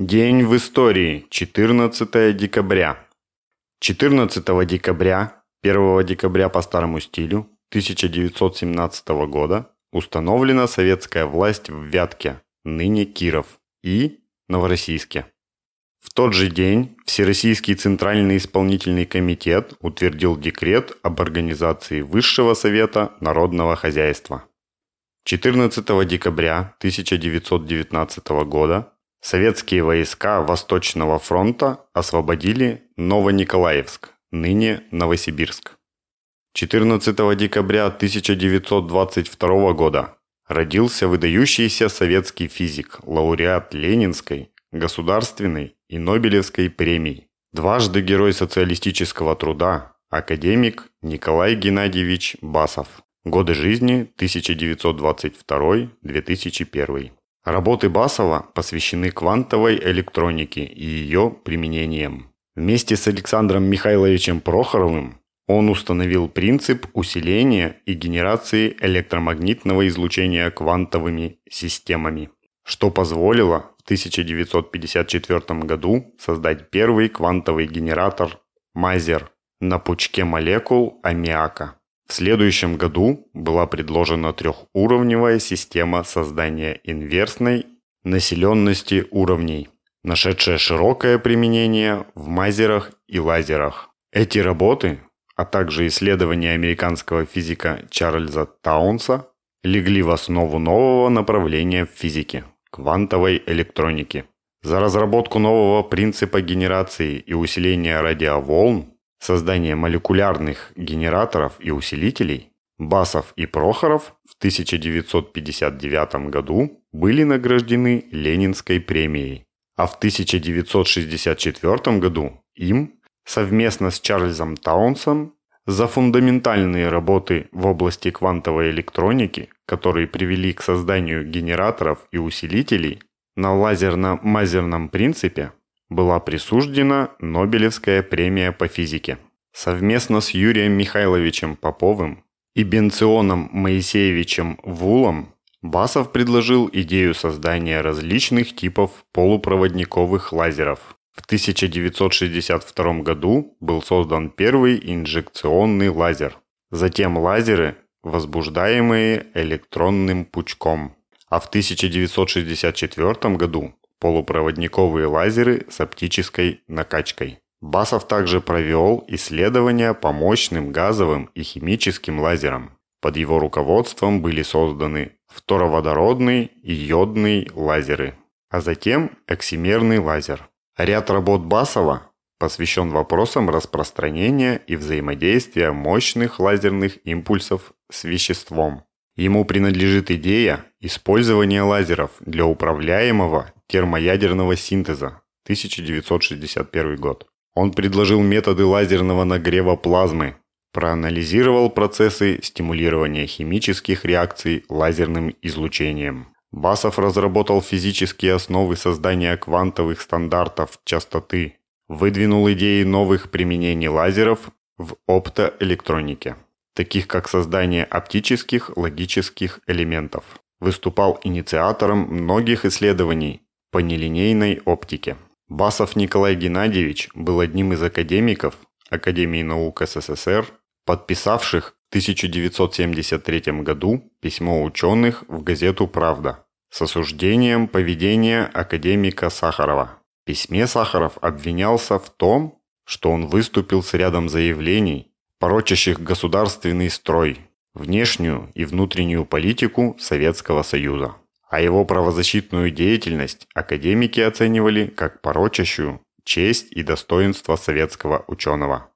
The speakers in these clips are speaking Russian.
День в истории. 14 декабря. 14 декабря, 1 декабря по старому стилю 1917 года установлена советская власть в Вятке, ныне Киров, и Новороссийске. В тот же день Всероссийский Центральный исполнительный комитет утвердил декрет об организации Высшего Совета Народного Хозяйства. 14 декабря 1919 года Советские войска Восточного фронта освободили Новониколаевск, ныне Новосибирск. 14 декабря 1922 года родился выдающийся советский физик, лауреат Ленинской, Государственной и Нобелевской премий, дважды Герой социалистического труда, академик Николай Геннадьевич Басов. Годы жизни 1922-2001. Работы Басова посвящены квантовой электронике и ее применениям. Вместе с Александром Михайловичем Прохоровым он установил принцип усиления и генерации электромагнитного излучения квантовыми системами, что позволило в 1954 году создать первый квантовый генератор Мазер на пучке молекул аммиака. В следующем году была предложена трехуровневая система создания инверсной населенности уровней, нашедшая широкое применение в мазерах и лазерах. Эти работы, а также исследования американского физика Чарльза Таунса, легли в основу нового направления в физике – квантовой электроники. За разработку нового принципа генерации и усиления радиоволн создание молекулярных генераторов и усилителей, Басов и Прохоров в 1959 году были награждены Ленинской премией, а в 1964 году им совместно с Чарльзом Таунсом за фундаментальные работы в области квантовой электроники, которые привели к созданию генераторов и усилителей на лазерно-мазерном принципе, была присуждена Нобелевская премия по физике. Совместно с Юрием Михайловичем Поповым и Бенционом Моисеевичем Вулом Басов предложил идею создания различных типов полупроводниковых лазеров. В 1962 году был создан первый инжекционный лазер. Затем лазеры, возбуждаемые электронным пучком. А в 1964 году полупроводниковые лазеры с оптической накачкой. Басов также провел исследования по мощным газовым и химическим лазерам. Под его руководством были созданы фтороводородный и йодный лазеры, а затем эксимерный лазер. Ряд работ Басова посвящен вопросам распространения и взаимодействия мощных лазерных импульсов с веществом. Ему принадлежит идея использования лазеров для управляемого термоядерного синтеза 1961 год. Он предложил методы лазерного нагрева плазмы, проанализировал процессы стимулирования химических реакций лазерным излучением. Басов разработал физические основы создания квантовых стандартов частоты, выдвинул идеи новых применений лазеров в оптоэлектронике, таких как создание оптических логических элементов. Выступал инициатором многих исследований по нелинейной оптике. Басов Николай Геннадьевич был одним из академиков Академии наук СССР, подписавших в 1973 году письмо ученых в газету «Правда» с осуждением поведения академика Сахарова. В письме Сахаров обвинялся в том, что он выступил с рядом заявлений, порочащих государственный строй, внешнюю и внутреннюю политику Советского Союза а его правозащитную деятельность академики оценивали как порочащую честь и достоинство советского ученого.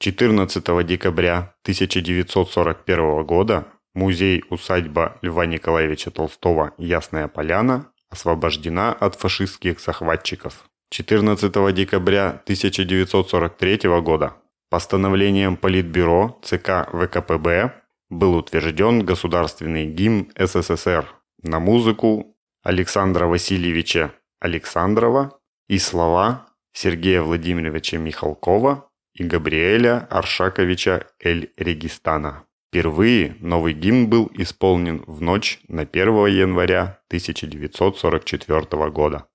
14 декабря 1941 года музей-усадьба Льва Николаевича Толстого «Ясная поляна» освобождена от фашистских захватчиков. 14 декабря 1943 года постановлением Политбюро ЦК ВКПБ был утвержден государственный гимн СССР на музыку Александра Васильевича Александрова и слова Сергея Владимировича Михалкова и Габриэля Аршаковича Эль-Регистана. Впервые новый гимн был исполнен в ночь на 1 января 1944 года.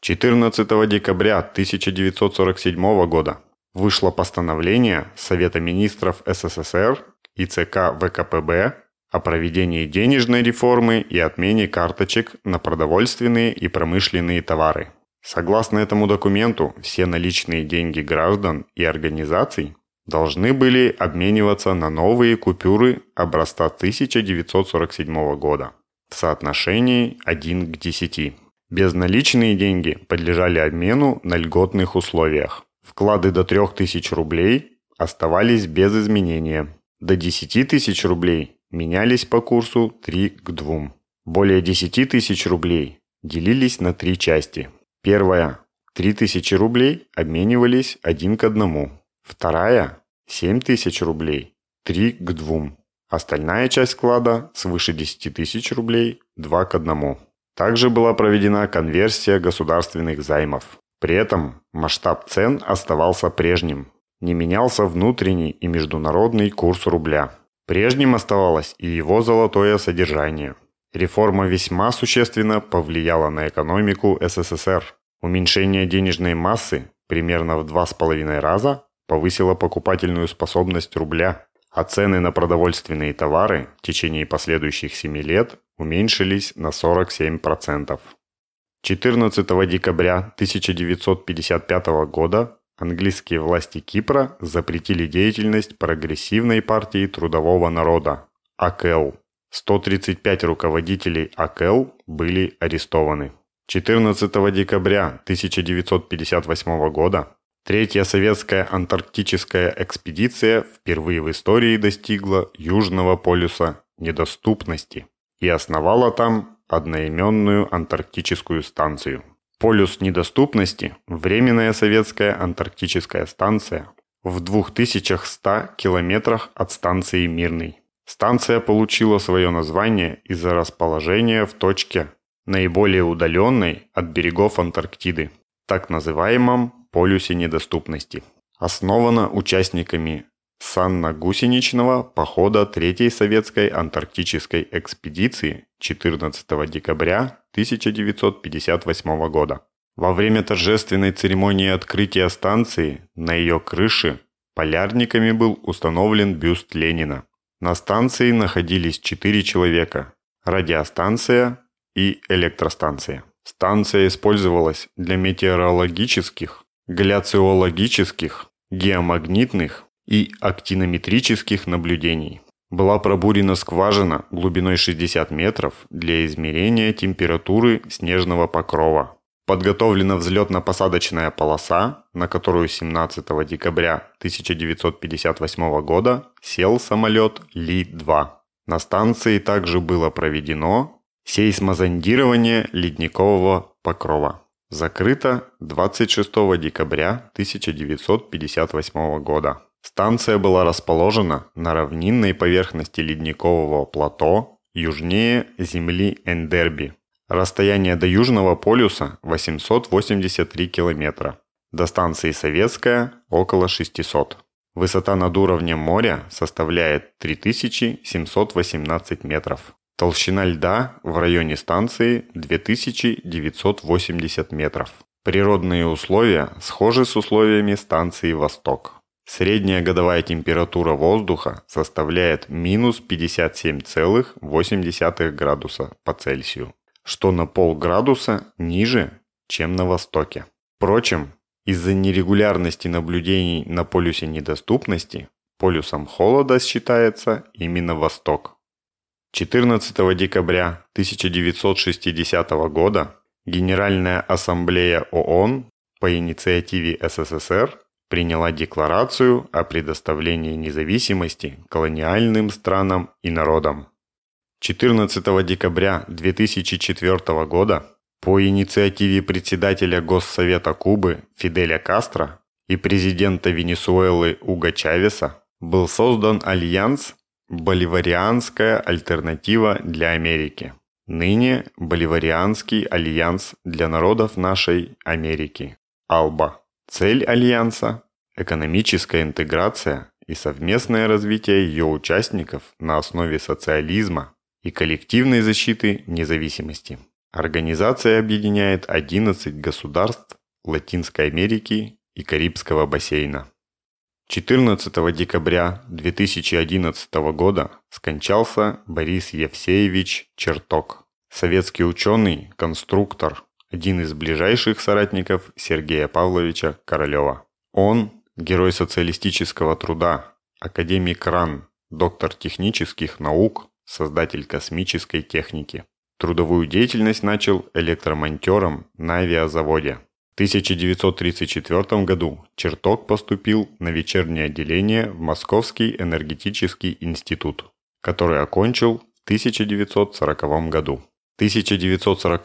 14 декабря 1947 года вышло постановление Совета министров СССР и ЦК ВКПБ о проведении денежной реформы и отмене карточек на продовольственные и промышленные товары. Согласно этому документу, все наличные деньги граждан и организаций должны были обмениваться на новые купюры образца 1947 года в соотношении 1 к 10. Безналичные деньги подлежали обмену на льготных условиях. Вклады до 3000 рублей оставались без изменения. До 10 тысяч рублей менялись по курсу 3 к 2. Более 10 тысяч рублей делились на три части. Первая – 3000 рублей обменивались один к одному. Вторая – 7000 рублей, 3 к 2. Остальная часть вклада свыше 10 тысяч рублей – 2 к 1. Также была проведена конверсия государственных займов. При этом масштаб цен оставался прежним. Не менялся внутренний и международный курс рубля. Прежним оставалось и его золотое содержание. Реформа весьма существенно повлияла на экономику СССР. Уменьшение денежной массы примерно в два с половиной раза повысило покупательную способность рубля, а цены на продовольственные товары в течение последующих семи лет уменьшились на 47%. 14 декабря 1955 года английские власти Кипра запретили деятельность прогрессивной партии трудового народа – АКЛ. 135 руководителей АКЛ были арестованы. 14 декабря 1958 года Третья советская антарктическая экспедиция впервые в истории достигла Южного полюса недоступности и основала там одноименную антарктическую станцию. Полюс недоступности – временная советская антарктическая станция в 2100 километрах от станции Мирный. Станция получила свое название из-за расположения в точке, наиболее удаленной от берегов Антарктиды, так называемом полюсе недоступности. Основана участниками санно-гусеничного похода Третьей советской антарктической экспедиции 14 декабря 1958 года. Во время торжественной церемонии открытия станции на ее крыше полярниками был установлен бюст Ленина. На станции находились четыре человека – радиостанция и электростанция. Станция использовалась для метеорологических, гляциологических, геомагнитных и актинометрических наблюдений. Была пробурена скважина глубиной 60 метров для измерения температуры снежного покрова. Подготовлена взлетно-посадочная полоса, на которую 17 декабря 1958 года сел самолет Ли-2. На станции также было проведено сейсмозондирование ледникового покрова. Закрыто 26 декабря 1958 года. Станция была расположена на равнинной поверхности ледникового плато южнее земли Эндерби. Расстояние до Южного полюса 883 километра. До станции Советская около 600. Высота над уровнем моря составляет 3718 метров. Толщина льда в районе станции 2980 метров. Природные условия схожи с условиями станции «Восток». Средняя годовая температура воздуха составляет минус 57,8 градуса по Цельсию, что на полградуса ниже, чем на Востоке. Впрочем, из-за нерегулярности наблюдений на полюсе недоступности полюсом холода считается именно Восток. 14 декабря 1960 года Генеральная ассамблея ООН по инициативе СССР приняла декларацию о предоставлении независимости колониальным странам и народам. 14 декабря 2004 года по инициативе председателя Госсовета Кубы Фиделя Кастро и президента Венесуэлы Уго Чавеса был создан альянс Боливарианская альтернатива для Америки. Ныне Боливарианский альянс для народов нашей Америки. АЛБА. Цель альянса – экономическая интеграция и совместное развитие ее участников на основе социализма и коллективной защиты независимости. Организация объединяет 11 государств Латинской Америки и Карибского бассейна. 14 декабря 2011 года скончался Борис Евсеевич Черток, советский ученый, конструктор, один из ближайших соратников Сергея Павловича Королева. Он – герой социалистического труда, академик РАН, доктор технических наук, создатель космической техники. Трудовую деятельность начал электромонтером на авиазаводе. В 1934 году Черток поступил на вечернее отделение в Московский энергетический институт, который окончил в 1940 году. 1940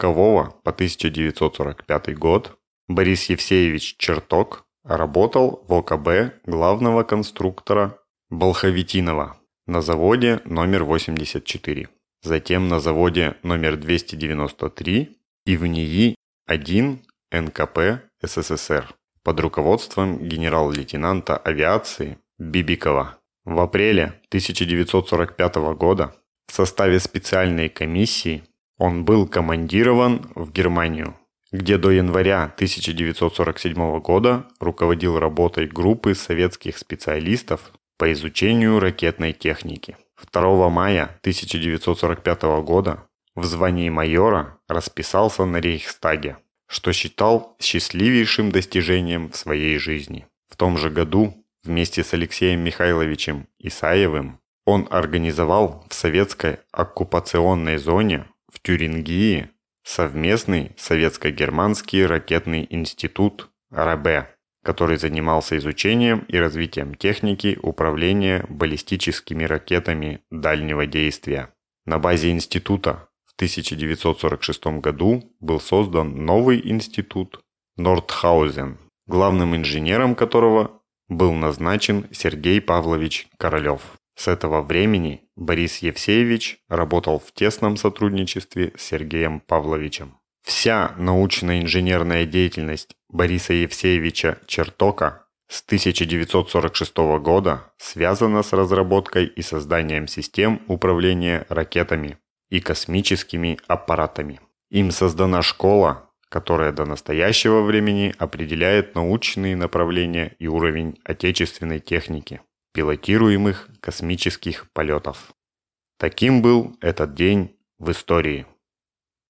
по 1945 год Борис Евсеевич Черток работал в ОКБ главного конструктора Болховитинова на заводе номер 84, затем на заводе номер 293 и в НИИ-1 НКП СССР под руководством генерал-лейтенанта авиации Бибикова. В апреле 1945 года в составе специальной комиссии он был командирован в Германию, где до января 1947 года руководил работой группы советских специалистов по изучению ракетной техники. 2 мая 1945 года в звании майора расписался на Рейхстаге, что считал счастливейшим достижением в своей жизни. В том же году вместе с Алексеем Михайловичем Исаевым он организовал в советской оккупационной зоне в Тюрингии совместный советско-германский ракетный институт РАБ, который занимался изучением и развитием техники управления баллистическими ракетами дальнего действия. На базе института в 1946 году был создан новый институт Нордхаузен, главным инженером которого был назначен Сергей Павлович Королев. С этого времени Борис Евсеевич работал в тесном сотрудничестве с Сергеем Павловичем. Вся научно-инженерная деятельность Бориса Евсеевича Чертока с 1946 года связана с разработкой и созданием систем управления ракетами и космическими аппаратами. Им создана школа, которая до настоящего времени определяет научные направления и уровень отечественной техники пилотируемых космических полетов. Таким был этот день в истории.